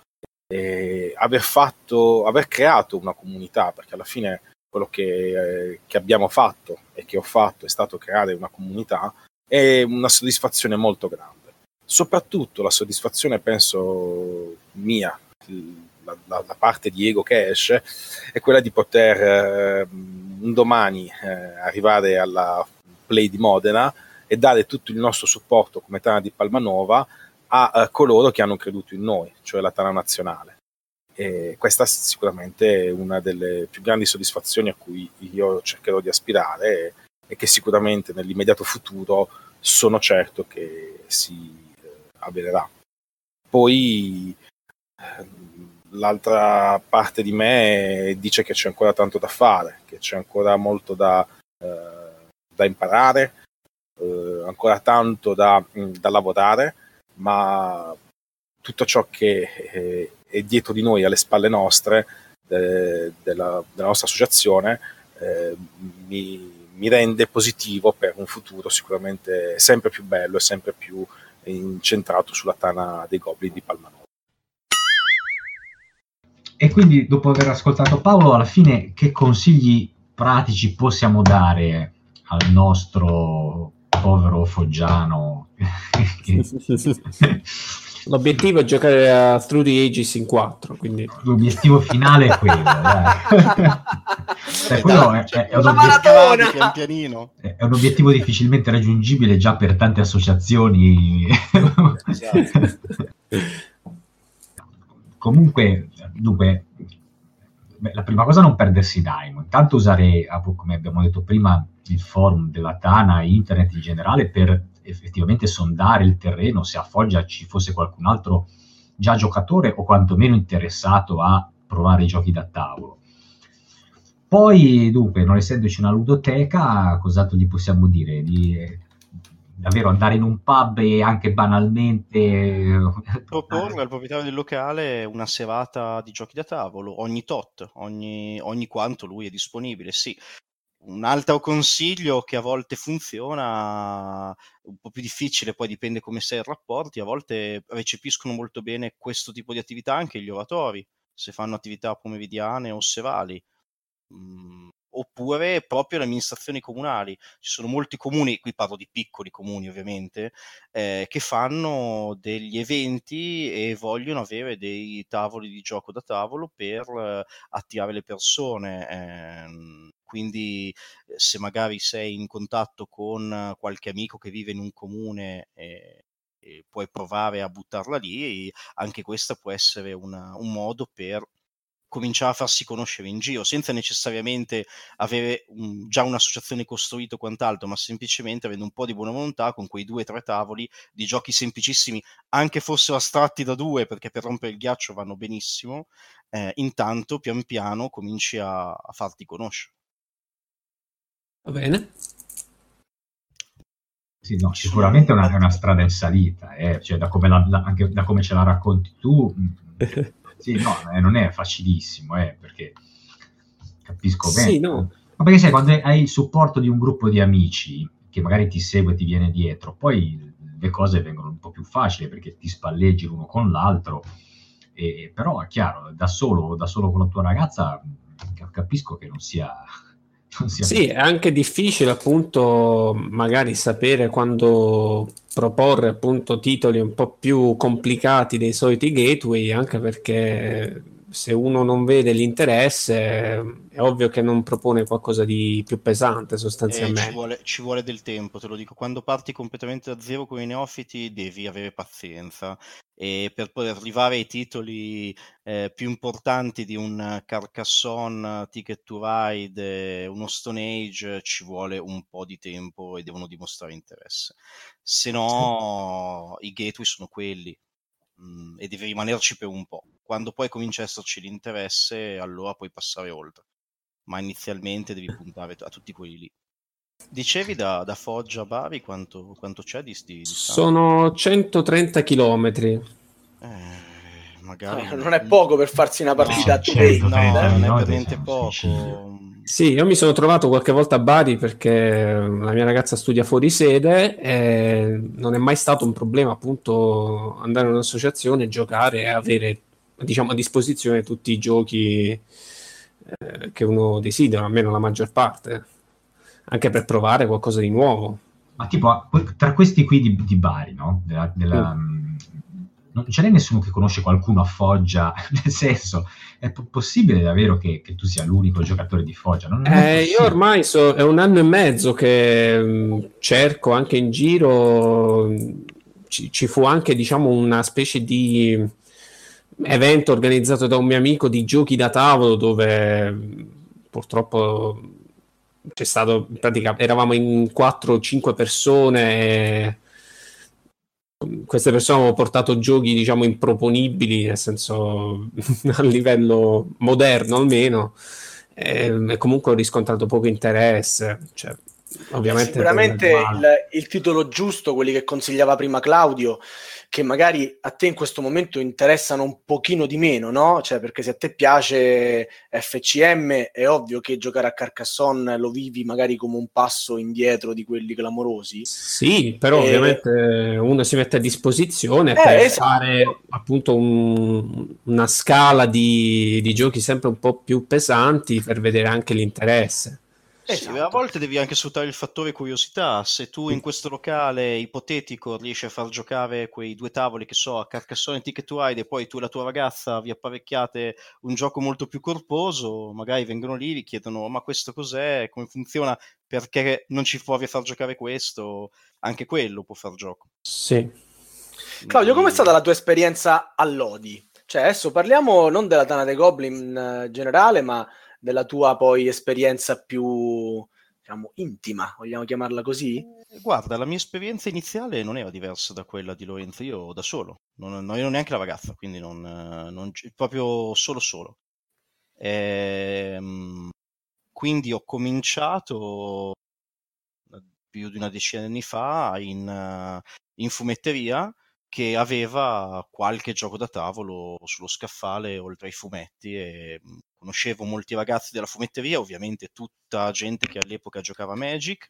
aver fatto, aver creato una comunità, perché alla fine quello che, eh, che, abbiamo fatto e che ho fatto è stato creare una comunità, è una soddisfazione molto grande. Soprattutto la soddisfazione, penso, mia, la, la, la parte di ego che esce, è quella di poter eh, un domani eh, arrivare alla Play di Modena e dare tutto il nostro supporto come Tana di Palmanova a, a coloro che hanno creduto in noi, cioè la Tana Nazionale e questa sicuramente è una delle più grandi soddisfazioni a cui io cercherò di aspirare e che sicuramente nell'immediato futuro sono certo che si eh, avvererà. Poi ehm, l'altra parte di me dice che c'è ancora tanto da fare, che c'è ancora molto da, eh, da imparare, eh, ancora tanto da, da, lavorare, ma tutto ciò che eh, è dietro di noi, alle spalle nostre, eh, della, della, nostra associazione, eh, mi, mi, rende positivo per un futuro sicuramente sempre più bello e sempre più incentrato sulla tana dei goblin di Palmanova. E quindi, dopo aver ascoltato Paolo, alla fine che consigli pratici possiamo dare al nostro povero Foggiano? L'obiettivo è giocare a Through the Ages in 4. Quindi... L'obiettivo finale è quello. cioè, quello è, è, è, un obiettivo, è, un obiettivo, difficilmente raggiungibile già per tante associazioni. Comunque, dunque, la prima cosa è non perdersi Daimo. Intanto usare, come abbiamo detto prima, il forum della Tana, internet in generale per effettivamente sondare il terreno se a Foggia ci fosse qualcun altro già giocatore o quantomeno interessato a provare i giochi da tavolo. Poi, dunque, non essendoci una ludoteca, cos'altro gli possiamo dire? Di davvero andare in un pub e anche banalmente proporre al proprietario del locale una serata di giochi da tavolo ogni tot, ogni, ogni quanto lui è disponibile. Sì, un altro consiglio che a volte funziona, un po' più difficile, poi dipende come sei i rapporti, a volte recepiscono molto bene questo tipo di attività anche gli oratori, se fanno attività pomeridiane o serali. Mm, oppure proprio le amministrazioni comunali. Ci sono molti comuni, qui parlo di piccoli comuni ovviamente, eh, che fanno degli eventi e vogliono avere dei tavoli di gioco da tavolo per eh, attirare le persone. Eh, quindi se magari sei in contatto con qualche amico che vive in un comune e, e puoi provare a buttarla lì, anche questo può essere una, un modo per cominciare a farsi conoscere in giro, senza necessariamente avere un, già un'associazione costruita o quant'altro, ma semplicemente avendo un po' di buona volontà con quei due o tre tavoli di giochi semplicissimi, anche fossero astratti da due, perché per rompere il ghiaccio vanno benissimo, eh, intanto pian piano cominci a, a farti conoscere. Va bene. Sì, no, sicuramente è una, una strada in salita, eh? cioè, da, come la, la, anche da come ce la racconti tu, Sì, no, eh, non è facilissimo, eh, perché capisco bene. Sì, no. Ma perché sai, quando hai il supporto di un gruppo di amici che magari ti segue e ti viene dietro, poi le cose vengono un po' più facili perché ti spalleggi l'uno con l'altro. E, però è chiaro, da solo, da solo con la tua ragazza capisco che non sia sì, è anche difficile appunto magari sapere quando proporre appunto titoli un po' più complicati dei soliti gateway, anche perché se uno non vede l'interesse è ovvio che non propone qualcosa di più pesante sostanzialmente. Eh, ci, vuole, ci, vuole, del tempo, te lo dico. Quando parti completamente da zero con i neofiti devi avere pazienza e per poter arrivare ai titoli eh, più importanti di un Carcassonne, Ticket to Ride, uno Stone Age ci vuole un po' di tempo e devono dimostrare interesse. Se no i gateway sono quelli mh, mhmm, e devi rimanerci per un po'. Quando poi comincia a esserci l'interesse, allora puoi passare oltre. Ma inizialmente devi puntare a tutti quelli lì. Dicevi da, da Foggia a Bari quanto, quanto c'è di, di, Sono 130 km. Eh, magari... No, non è poco per farsi una partita no, a no, non è per niente poco. Sì, io mi sono trovato qualche volta a Bari perché la mia ragazza studia fuori sede e non è mai stato un problema appunto andare in un'associazione, giocare e avere diciamo a disposizione tutti i giochi eh, che uno desidera, almeno la maggior parte, anche per provare qualcosa di nuovo. Ma tipo, tra questi qui di, di Bari, no? Della, della, mm non ce n'è nessuno che conosce qualcuno a Foggia, nel senso, è p- possibile davvero che, che, tu sia l'unico giocatore di Foggia? Non, non eh, io ormai so, è un anno e mezzo che mh, mm, cerco anche in giro, ci, ci, fu anche diciamo una specie di evento organizzato da un mio amico di giochi da tavolo dove mm, purtroppo c'è stato, in pratica eravamo in 4-5 persone e queste persone hanno portato giochi diciamo improponibili nel senso a livello moderno almeno e, e comunque ho riscontrato poco interesse cioè, ovviamente sicuramente il, il, titolo giusto quelli che consigliava prima Claudio che magari a te in questo momento interessano un pochino di meno, no? Cioè, perché se a te piace FCM è ovvio che giocare a Carcassonne lo vivi magari come un passo indietro di quelli clamorosi. Sì, però e... ovviamente uno si mette a disposizione eh, per esatto. fare appunto un, una scala di, di giochi sempre un po' più pesanti per vedere anche l'interesse. Esatto. Sì, a volte devi anche sfruttare il fattore curiosità. Se tu in questo locale ipotetico riesci a far giocare quei due tavoli che so a Carcassonne e Ticket to Ride e poi tu e la tua ragazza vi apparecchiate un gioco molto più corposo, magari vengono lì, vi chiedono ma questo cos'è, come funziona, perché non ci provi a far giocare questo, anche quello può far gioco. Sì. Claudio, com'è stata la tua esperienza all'Odi? Cioè, adesso parliamo non della Tana dei Goblin in eh, generale, ma della tua poi esperienza più diciamo intima, vogliamo chiamarla così? Eh, guarda, la mia esperienza iniziale non era diversa da quella di Lorenzo, io da solo, non, non ero neanche la ragazza, quindi non, non proprio solo solo. Ehm, quindi ho cominciato più di una decina di anni fa in, in fumetteria che aveva qualche gioco da tavolo sullo scaffale oltre ai fumetti e mhmm, conoscevo molti ragazzi della fumetteria, ovviamente tutta gente che all'epoca giocava Magic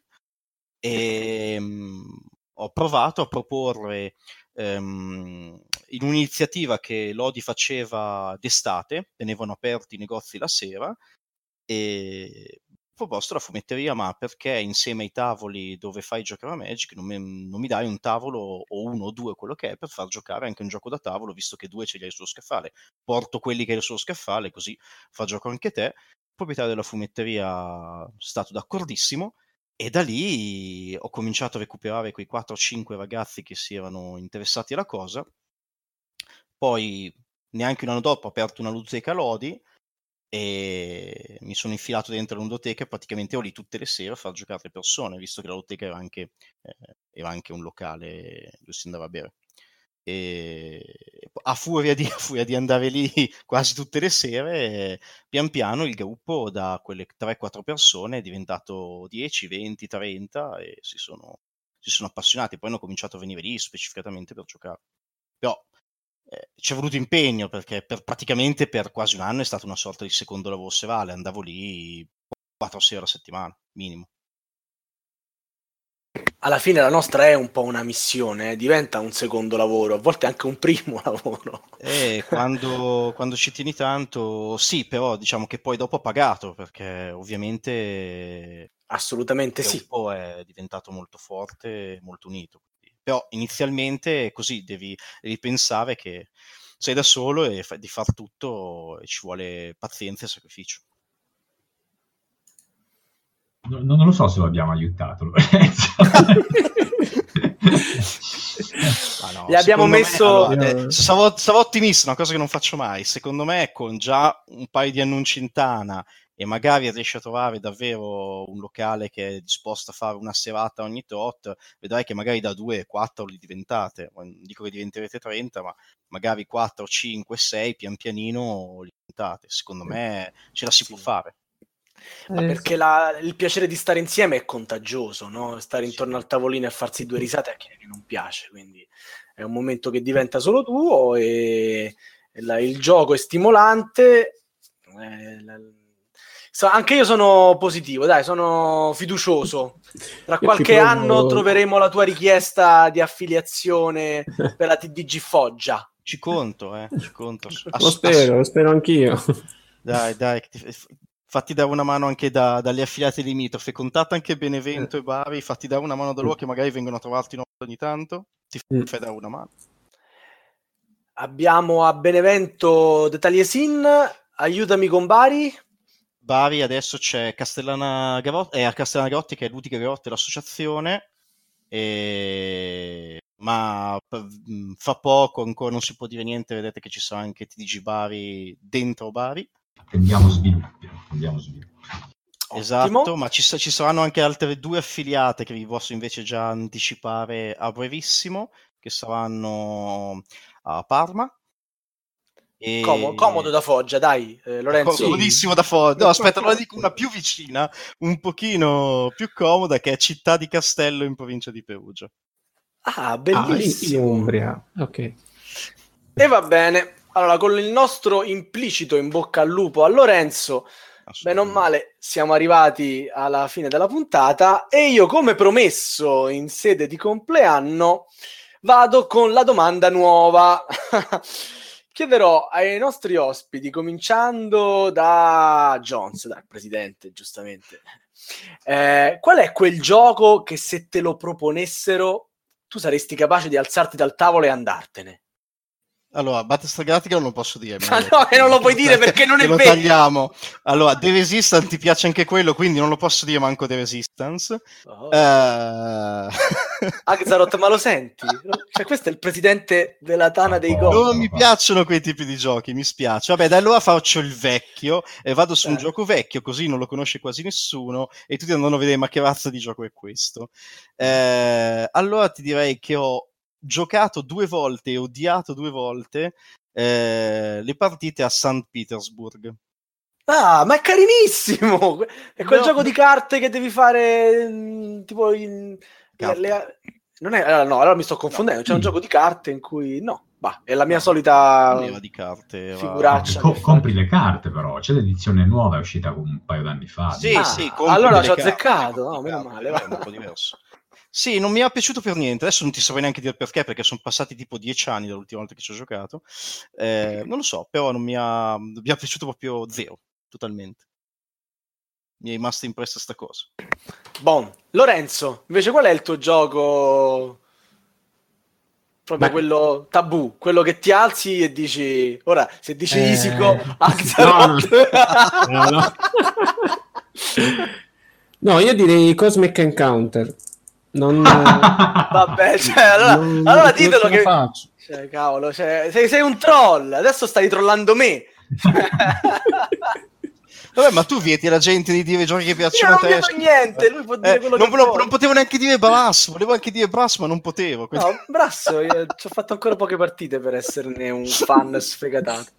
e mh, ho provato a proporre um, in un'iniziativa che Lodi faceva d'estate, tenevano aperti i negozi la sera e proposto la fumetteria, ma perché insieme ai tavoli dove fai giocare a Magic non mi, non mi, dai un tavolo o uno o due, quello che è, per far giocare anche un gioco da tavolo, visto che due ce li hai sullo scaffale. Porto quelli che hai sullo scaffale, così fa gioco anche te. Il proprietario della fumetteria è stato d'accordissimo e da lì ho cominciato a recuperare quei 4-5 ragazzi che si erano interessati alla cosa. Poi, neanche un anno dopo, ho aperto una ludoteca Lodi e mi sono infilato dentro la ludoteca e praticamente ero lì tutte le sere a far giocare le persone, visto che la ludoteca era anche, eh, era anche un locale dove si andava a bere. E a furia, di, a furia di andare lì quasi tutte le sere, pian piano il gruppo da quelle 3-4 persone è diventato 10, 20, 30 e si sono, si sono appassionati. Poi hanno cominciato a venire lì specificatamente per giocare. Però eh, ci è voluto impegno perché per, praticamente per quasi un anno è stato una sorta di secondo lavoro serale, andavo lì 4-6 ore a settimana, minimo. Alla fine la nostra è un po' una missione, eh, diventa un secondo lavoro, a volte anche un primo lavoro. E quando, quando ci tieni tanto, sì, però diciamo che poi dopo ha pagato, perché ovviamente Assolutamente il sì. gruppo è diventato molto forte, molto unito. Però inizialmente così, devi, devi pensare che sei da solo e fa- di far tutto e ci vuole pazienza e sacrificio. No- non lo so se lo abbiamo aiutato, Lorenzo. No, Gli abbiamo secondo me- messo- allora, eh, stavo, stavo ottimista, una cosa che non faccio mai. Secondo me, con già un paio di annunci in tana e magari riesci a trovare davvero un locale che è disposto a fare una serata ogni tot, vedrai che magari da 2 4 li diventate. Non dico che diventerete 30, ma magari 4, 5, 6 pian pianino li diventate. Secondo me ce la si può Sì. fare. Ma Eh, perché la- il piacere di stare insieme è contagioso, no? Stare intorno al tavolino e farsi due risate a chi non piace, quindi è un momento che diventa solo tuo e e la- il gioco è stimolante. eh, la- so- anche io sono positivo, dai, sono fiducioso. Tra Io qualche provo- anno troveremo la tua richiesta di affiliazione per la TDG Foggia. Ci conto, eh, ci conto. Ass- Lo spero, lo spero anch'io. Dai, dai, che ti- f- fatti dare una mano anche da- dalle affiliate limitrofe. Contatta anche Benevento e Bari, fatti dare una mano da loro che magari vengono a trovarti ogni tanto. Ti Mm. fai dare una mano. Abbiamo a Benevento De Taliesin, aiutami con Bari. Bari adesso c'è Castellana Garotti, eh, a Castellana Garotti che è l'Utica Garotti l'associazione, e... ma mh, fra poco ancora non si può dire niente, vedete che ci sarà anche TDG Bari dentro Bari. Attendiamo sviluppi. Attendiamo sviluppi. Ottimo. Esatto, ma ci, ci saranno anche altre due affiliate che vi posso invece già anticipare a brevissimo, che saranno a Parma. E... Comodo, comodo da Foggia, dai, eh, Lorenzo. Comodissimo da fuori. No, aspetta, allora dico una più vicina, un pochino più comoda, che è Città di Castello in provincia di Perugia. Ah, Ah, bellissimo. in Umbria. Ok. e va bene. Allora, con il nostro implicito in bocca al lupo a Lorenzo, bene o male, siamo arrivati alla fine della puntata e io, come promesso in sede di compleanno, vado con la domanda nuova. Chiederò ai nostri ospiti, cominciando da Jones, dal presidente, giustamente, eh, qual è quel gioco che se te lo proponessero tu saresti capace di alzarti dal tavolo e andartene? Allora, Battlestar Galactica non lo posso dire. Ma no, che non lo puoi dire perché non è Che lo vero. tagliamo. Allora, The Resistance ti piace anche quello, quindi non lo posso dire manco The Resistance. Oh. Eh, Axaroth, ma lo senti? Cioè, questo è il presidente della Tana dei. Gol. non mi piacciono quei tipi di giochi, mi spiace. Vabbè, da allora faccio il vecchio e vado su un Eh. gioco vecchio, così non lo conosce quasi nessuno e tutti andranno a vedere ma che razza di gioco è questo. Eh, allora ti direi che ho giocato due volte e odiato due volte eh, le partite a St. Petersburg. Ah, ma è carinissimo! È quel No. gioco di carte che devi fare mm, tipo in... Carte. le- Non è... allora, no, allora mi sto confondendo. C'è un Mm. gioco di carte in cui... No, bah, è la mia No, solita... Non era di carte. figuraccia. Co- compri le carte, però. C'è l'edizione nuova, è uscita un paio d'anni fa. Sì, Ah, sì, allora ci ho azzeccato, no, meno male, è un po' diverso. Sì, non mi è piaciuto per niente. Adesso non ti saprei neanche dire perché, perché sono passati tipo dieci anni dall'ultima volta che ci ho giocato. Eh, non lo so, però non mi ha, mi è piaciuto proprio zero, totalmente. Mi è rimasta impressa sta cosa. Bon. Lorenzo, invece qual è il tuo gioco... Proprio Beh. quello tabù, quello che ti alzi e dici... Ora, se dici Eh, Isico, no, Axaroth... No, no. No, io direi Cosmic Encounter. Non, Vabbè, cioè, allora, non- allora ditelo che... faccio. Cioè, cavolo, cioè, sei, sei un troll, adesso stai trollando me. Vabbè, ma tu vieti alla gente di dire giochi che Io piacciono non a te. vedo niente, lui può dire Eh, quello non, che non- vuole. non potevo neanche dire Brass, volevo anche dire Brass, ma non potevo. quindi- No, Brasso, io ci ho fatto ancora poche partite per esserne un fan sfegatato.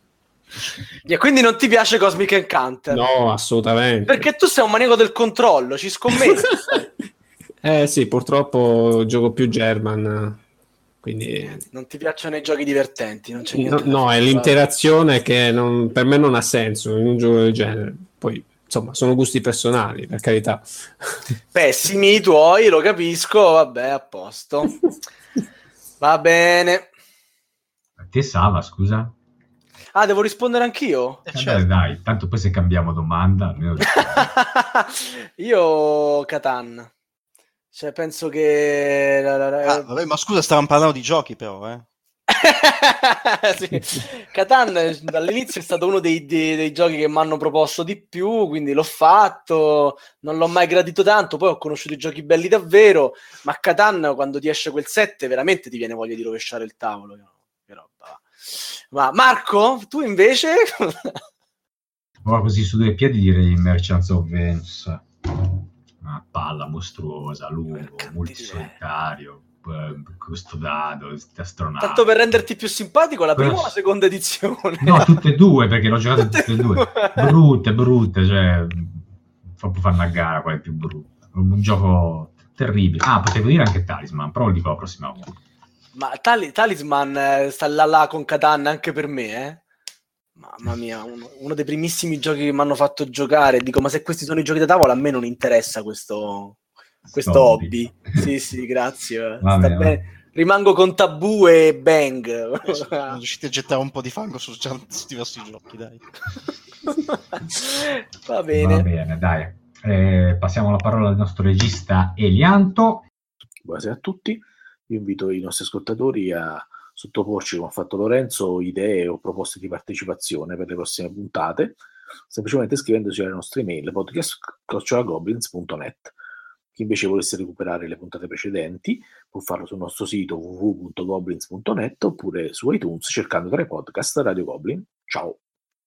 E quindi non ti piace Cosmic Encounter? No, assolutamente. Perché tu sei un maniaco del controllo, ci scommetti. Eh sì, purtroppo gioco più German. Quindi non ti piacciono i giochi divertenti, non c'è no, no, è l'interazione che non- per me non ha senso in un gioco del genere. Poi insomma, sono gusti personali, per carità. Pessimi i tuoi, lo capisco, vabbè, a posto. Va bene. A te Sava, scusa? Ah, devo rispondere anch'io? Eh, certo. beh, dai, tanto poi se cambiamo domanda... Io Catan. Cioè, penso che... Ah, vabbè, ma scusa, stavamo parlando di giochi però, eh. Sì. Catan eh, dall'inizio è stato uno dei, dei- dei giochi che mi hanno proposto di più, quindi l'ho fatto, non l'ho mai gradito tanto, poi ho conosciuto i giochi belli davvero, ma Catan quando ti esce quel 7 veramente ti viene voglia di rovesciare il tavolo. Che roba. va. Ma Marco, tu invece? Ora così su due piedi direi Merchants of Venice. Una palla mostruosa, lungo, multisolitario, eh, questo dado, astronauta. Tanto per renderti più simpatico, la prima o Beh, la seconda edizione? No, tutte e due, perché l'ho giocato Tutte tutte e due. due. Brutte, brutte, cioè... Proprio fanno a gara quale è più brutta. Un gioco terribile. Ah, potevo dire anche Talisman, però lo dico la prossima volta. Ma Tali- Talisman eh, sta là là con Catan anche per me, eh? Mamma mia, uno, uno dei primissimi giochi che mi hanno fatto giocare. Dico, ma se questi sono i giochi da tavola, a me non interessa questo, questo Hobby. Sì, sì, grazie. Va Sta bene, bene. Rimango con tabù e bang. Siamo riusciti a gettare un po' di fango su su diversi giochi, dai. Va bene. Va bene, dai. Eh, passiamo la parola al nostro regista Elianto. Buonasera a tutti, io invito i nostri ascoltatori a sottoporci, come ha fatto Lorenzo, idee o proposte di partecipazione per le prossime puntate, semplicemente scrivendoci alle nostre email podcast.goblins.net. Chi invece volesse recuperare le puntate precedenti può farlo sul nostro sito www.goblins.net oppure su iTunes cercando tra i podcast Radio Goblin. Ciao!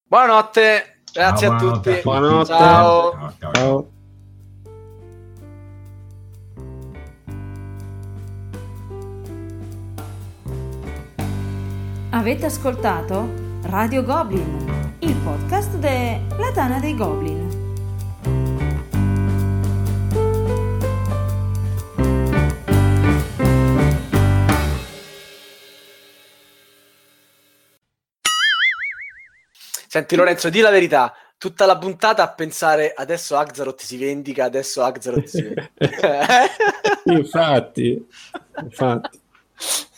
Buonanotte. Grazie Ciao, a tutti. Buonanotte. Ciao. Ciao, ciao. Avete ascoltato Radio Goblin, il podcast della Tana dei Goblin. Senti Lorenzo, di la verità. Tutta la puntata a pensare adesso Axaroth si vendica, adesso Axaroth si vendica. Infatti, infatti,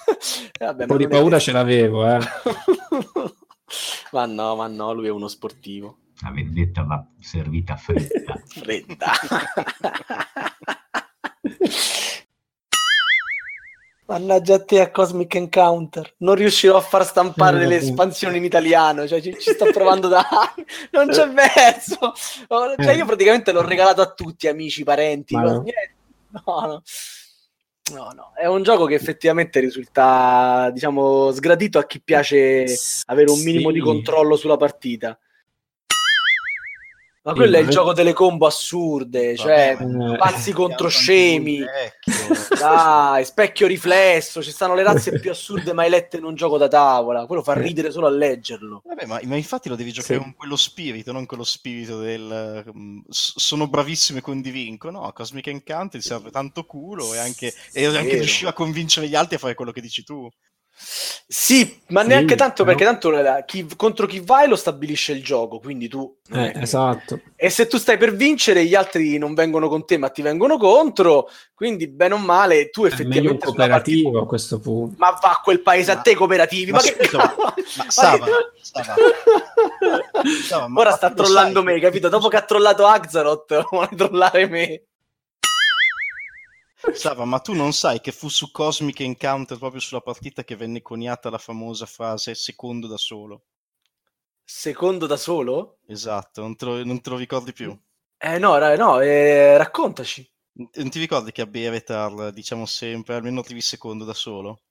Vabbè, un po' ma di paura ce l'avevo, eh. ma no, ma no, lui è uno sportivo. La vendetta va servita fredda. Fredda. Mannaggia a te a Cosmic Encounter. Non riuscirò a far stampare Eh, le espansioni in italiano. Cioè, ci, ci sto provando da anni. Non c'è verso. Oh, Cioè, Eh. io praticamente l'ho regalato a tutti, amici, parenti. No. No, no. No, no, è un gioco che effettivamente risulta, diciamo, sgradito a chi piace avere un minimo Sì. di controllo sulla partita. Ma quello è il gioco delle combo assurde, cioè Vabbè, Eh, pazzi contro scemi. Dai, specchio riflesso, ci stanno le razze più assurde mai lette in un gioco da tavola. Quello fa ridere solo a leggerlo. Vabbè, ma, ma infatti lo devi giocare Sì. con quello spirito, non con lo spirito del mm, sono bravissimo e condivinco. No, Cosmic Encounter ti serve tanto culo e anche, e anche riuscire a convincere gli altri a fare quello che dici tu. Sì, ma Sì, neanche tanto però- perché tanto la- chi- contro chi vai lo stabilisce il gioco, quindi tu... è eh, che- esatto. E se tu stai per vincere, gli altri non vengono con te, ma ti vengono contro, quindi bene o male tu È meglio un effettivamente... sulla partita- cooperativo a questo punto. Ma va a quel paese a Ma- te cooperativi, ma, ma che scusa, ma Ma ma- Ora sta trollando sai me, capito? Dopo che ha trollato Axaroth, vuole trollare me. Sava, ma tu non sai che fu su Cosmic Encounter, proprio sulla partita, che venne coniata la famosa frase secondo da solo. Secondo da solo? Esatto, non te lo, non te lo ricordi più. Eh no, no, eh, raccontaci. Non ti ricordi che a Beretar diciamo sempre almeno arrivi secondo da solo?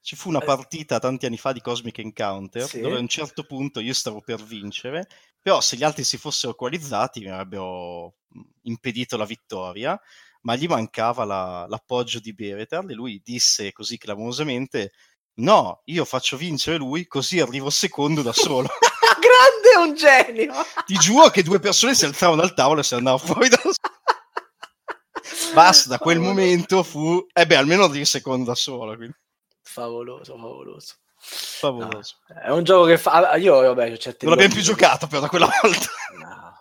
Ci fu una Eh. partita tanti anni fa di Cosmic Encounter Sì. dove a un certo punto io stavo per vincere, però se gli altri si fossero coalizzati mi avrebbero impedito la vittoria, ma gli mancava la- l'appoggio di Beretar e lui disse così clamorosamente no, io faccio vincere lui così arrivo secondo da solo. Grande un genio! Ti giuro che due persone si alzavano dal tavolo e si andavano fuori da solo. Basta, da quel Favoloso. momento fu... Eh beh, almeno arrivi secondo da solo, quindi Favoloso, favoloso. favoloso. È un gioco che fa... ah, Io, vabbè, ho Non l'abbiamo più giocato però da quella volta. No.